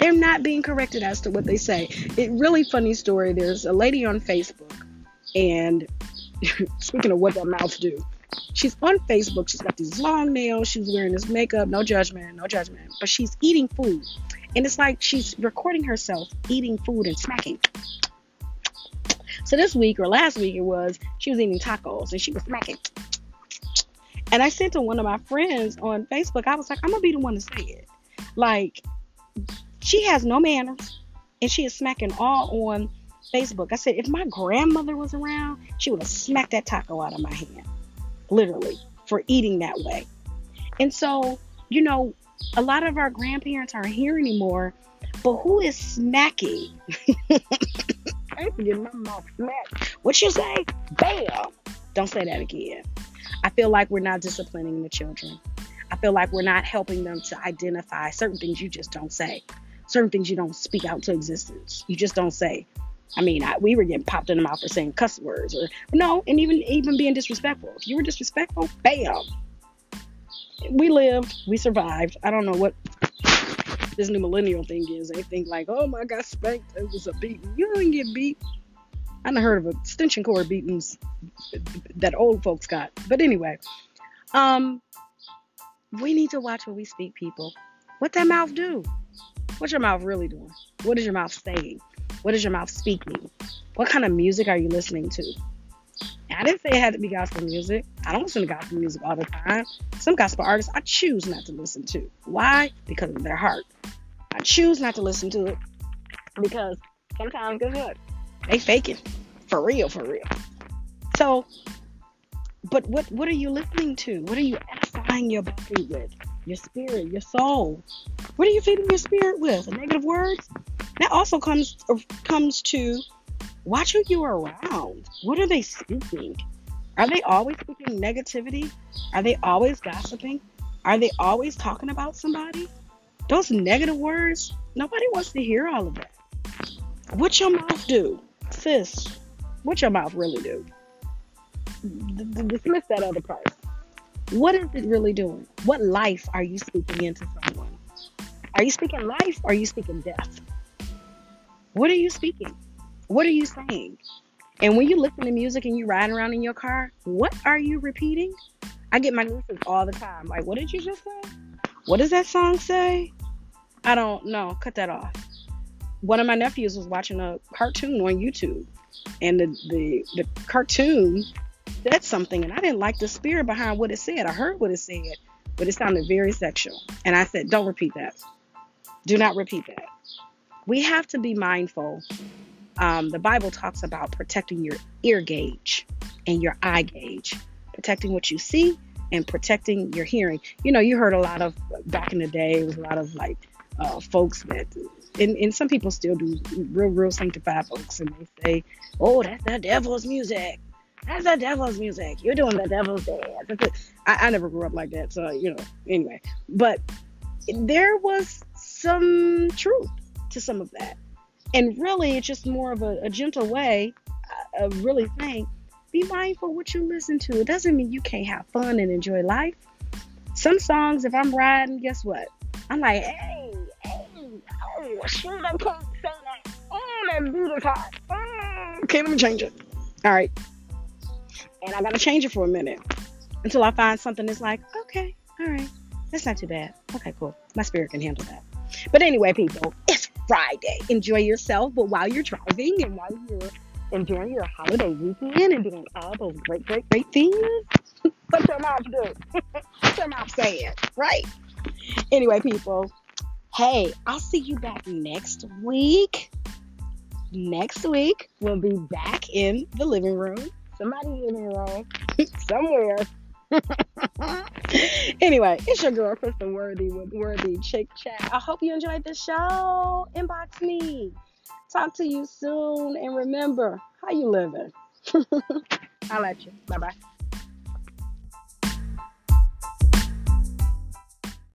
A: They're not being corrected as to what they say. It really funny story. There's a lady on Facebook, and speaking of what that mouth do, she's on Facebook. She's got these long nails. She's wearing this makeup. No judgment, no judgment. But she's eating food, and it's like she's recording herself eating food and smacking so this week or last week it was, she was eating tacos and she was smacking. And I said to one of my friends on Facebook, I was like, I'm gonna be the one to say it. Like, she has no manners and she is smacking all on Facebook. I said, if my grandmother was around, she would have smacked that taco out of my hand, literally, for eating that way. And so, you know, a lot of our grandparents aren't here anymore, but who is smacking? I my mouth. What you say? Bam! Don't say that again. I feel like we're not disciplining the children. I feel like we're not helping them to identify certain things you just don't say, certain things you don't speak out to existence. You just don't say. I mean, I, we were getting popped in the mouth for saying cuss words, or no, and even even being disrespectful. If you were disrespectful, bam. We lived, we survived. I don't know what this new millennial thing is. They think like, oh my God, spanked. It was a beating. You didn't get beat. I never heard of extension cord beatings that old folks got. But anyway, um, we need to watch what we speak, people. What that mouth do? What's your mouth really doing? What is your mouth saying? What is your mouth speaking? What kind of music are you listening to? I didn't say it had to be gospel music. I don't listen to gospel music all the time. Some gospel artists I choose not to listen to. Why? Because of their heart. I choose not to listen to it because sometimes guess what? They fake it. For real, for real. So but what what are you listening to? What are you edifying your body with? Your spirit, your soul. What are you feeding your spirit with? Negative words? That also comes uh, comes to watch who you are around. What are they speaking? Are they always speaking negativity? Are they always gossiping? Are they always talking about somebody? Those negative words, nobody wants to hear all of that. What your mouth do? Sis, what your mouth really do? Dismiss that other part. What is it really doing? What life are you speaking into someone? Are you speaking life or are you speaking death? What are you speaking? What are you saying? And when you listen to music and you ride around in your car, what are you repeating? I get my nieces all the time. Like, what did you just say? What does that song say? I don't know. Cut that off. One of my nephews was watching a cartoon on YouTube, and the the, the cartoon said something, and I didn't like the spirit behind what it said. I heard what it said, but it sounded very sexual. And I said, don't repeat that. Do not repeat that. We have to be mindful. Um, the Bible talks about protecting your ear gauge and your eye gauge, protecting what you see and protecting your hearing. You know, you heard a lot of back in the day, it was a lot of like uh, folks that, and, and some people still do real, real sanctified folks, and they say, oh, that's the devil's music. That's the devil's music. You're doing the devil's dance. I, I never grew up like that, so, you know, anyway. But there was some truth to some of that. And really, it's just more of a, a gentle way of really saying, be mindful what you listen to. It doesn't mean you can't have fun and enjoy life. Some songs, if I'm riding, guess what? I'm like, hey, hey, oh, shoot, I can't say that. Oh, that beat is hot. Mm. Okay, let me change it. All right. And I got to change it for a minute until I find something that's like, okay, all right, that's not too bad. Okay, cool. My spirit can handle that. But anyway, people, it's Friday. Enjoy yourself, but while you're driving and while you're enjoying your holiday weekend and doing all those great, great, great things, what your mouth do? what your mouth saying, right? Anyway, people, hey, I'll see you back next week. Next week, we'll be back in the living room. Somebody in the room, somewhere. anyway, it's your girl Krista Worthy with Worthy Chic Chat. I hope you enjoyed the show. Inbox me. Talk to you soon. And remember, how you living? I'll let you. Bye bye.